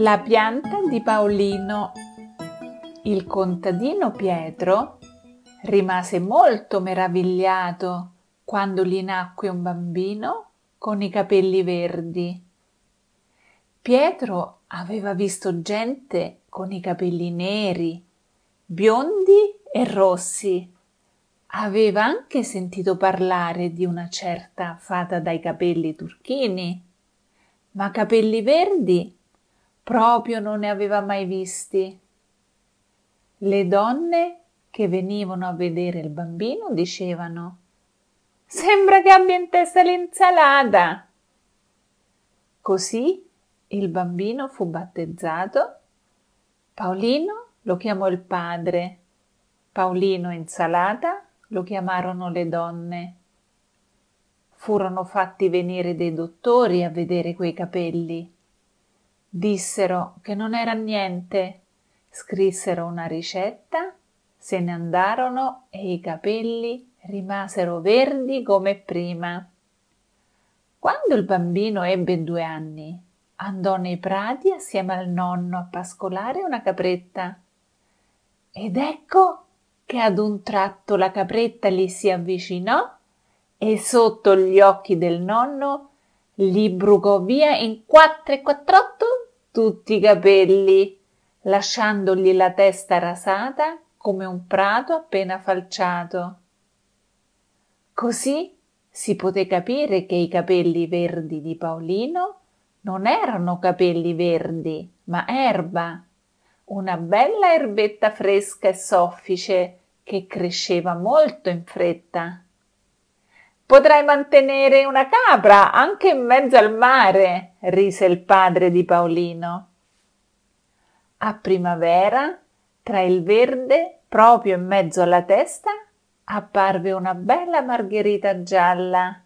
La pianta di Paolino. Il contadino Pietro rimase molto meravigliato quando gli nacque un bambino con i capelli verdi. Pietro aveva visto gente con i capelli neri, biondi e rossi. Aveva anche sentito parlare di una certa fata dai capelli turchini, ma capelli verdi proprio non ne aveva mai visti. Le donne che venivano a vedere il bambino dicevano Sembra che abbia in testa l'insalata. Così il bambino fu battezzato. Paolino lo chiamò il padre, Paolino Insalata lo chiamarono le donne. Furono fatti venire dei dottori a vedere quei capelli. Dissero che non era niente, scrissero una ricetta, se ne andarono e i capelli rimasero verdi come prima. Quando il bambino ebbe due anni, andò nei prati assieme al nonno a pascolare una capretta. Ed ecco che ad un tratto la capretta gli si avvicinò e sotto gli occhi del nonno gli brucò via in quattro e quattrotto tutti i capelli, lasciandogli la testa rasata come un prato appena falciato. Così si poté capire che i capelli verdi di Paolino non erano capelli verdi, ma erba, una bella erbetta fresca e soffice che cresceva molto in fretta. Potrai mantenere una capra anche in mezzo al mare, rise il padre di Paolino. A primavera, tra il verde, proprio in mezzo alla testa, apparve una bella margherita gialla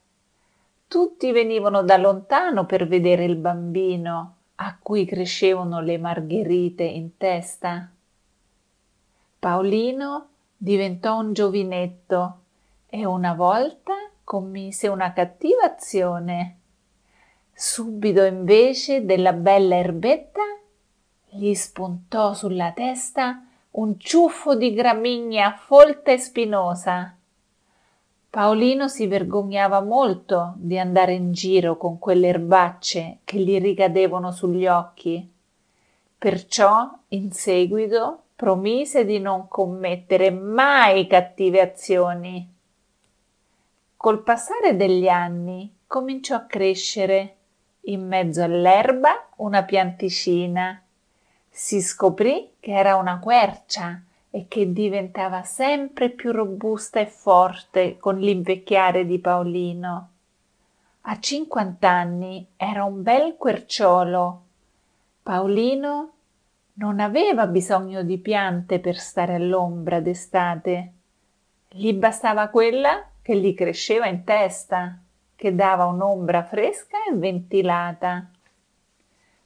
tutti venivano da lontano per vedere il bambino a cui crescevano le margherite in testa. Paolino diventò un giovinetto e una volta commise una cattiva azione. Subito invece della bella erbetta gli spuntò sulla testa un ciuffo di gramigna folta e spinosa. Paolino si vergognava molto di andare in giro con quelle erbacce che gli ricadevano sugli occhi. Perciò, in seguito, promise di non commettere mai cattive azioni. Col passare degli anni cominciò a crescere in mezzo all'erba una pianticina. Si scoprì che era una quercia e che diventava sempre più robusta e forte con l'invecchiare di Paolino. A cinquant'anni era un bel querciolo. Paolino non aveva bisogno di piante per stare all'ombra d'estate. Gli bastava quella che gli cresceva in testa, che dava un'ombra fresca e ventilata.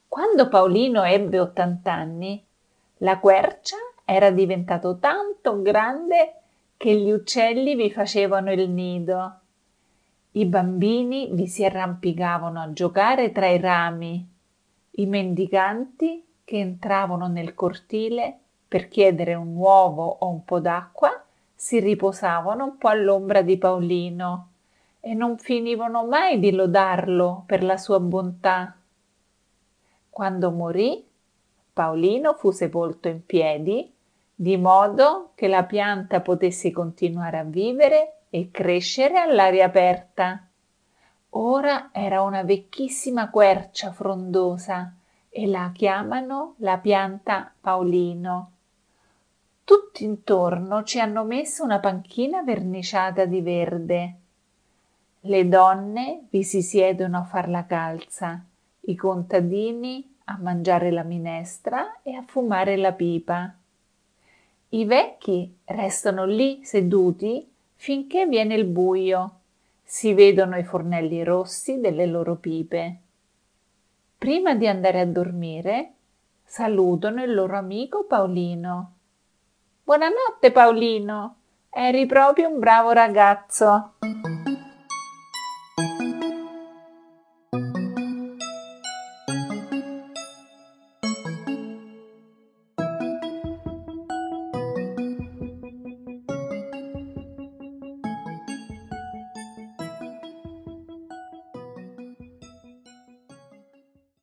Quando Paolino ebbe ottant'anni, la quercia era diventato tanto grande che gli uccelli vi facevano il nido. I bambini vi si arrampicavano a giocare tra i rami. I mendicanti che entravano nel cortile per chiedere un uovo o un po' d'acqua si riposavano un po' all'ombra di Paolino e non finivano mai di lodarlo per la sua bontà. Quando morì, Paolino fu sepolto in piedi di modo che la pianta potesse continuare a vivere e crescere all'aria aperta. Ora era una vecchissima quercia frondosa e la chiamano la pianta Paolino. Tutti intorno ci hanno messo una panchina verniciata di verde. Le donne vi si siedono a far la calza, i contadini a mangiare la minestra e a fumare la pipa. I vecchi restano lì seduti finché viene il buio. Si vedono i fornelli rossi delle loro pipe. Prima di andare a dormire, salutano il loro amico Paolino. Buonanotte Paolino, eri proprio un bravo ragazzo.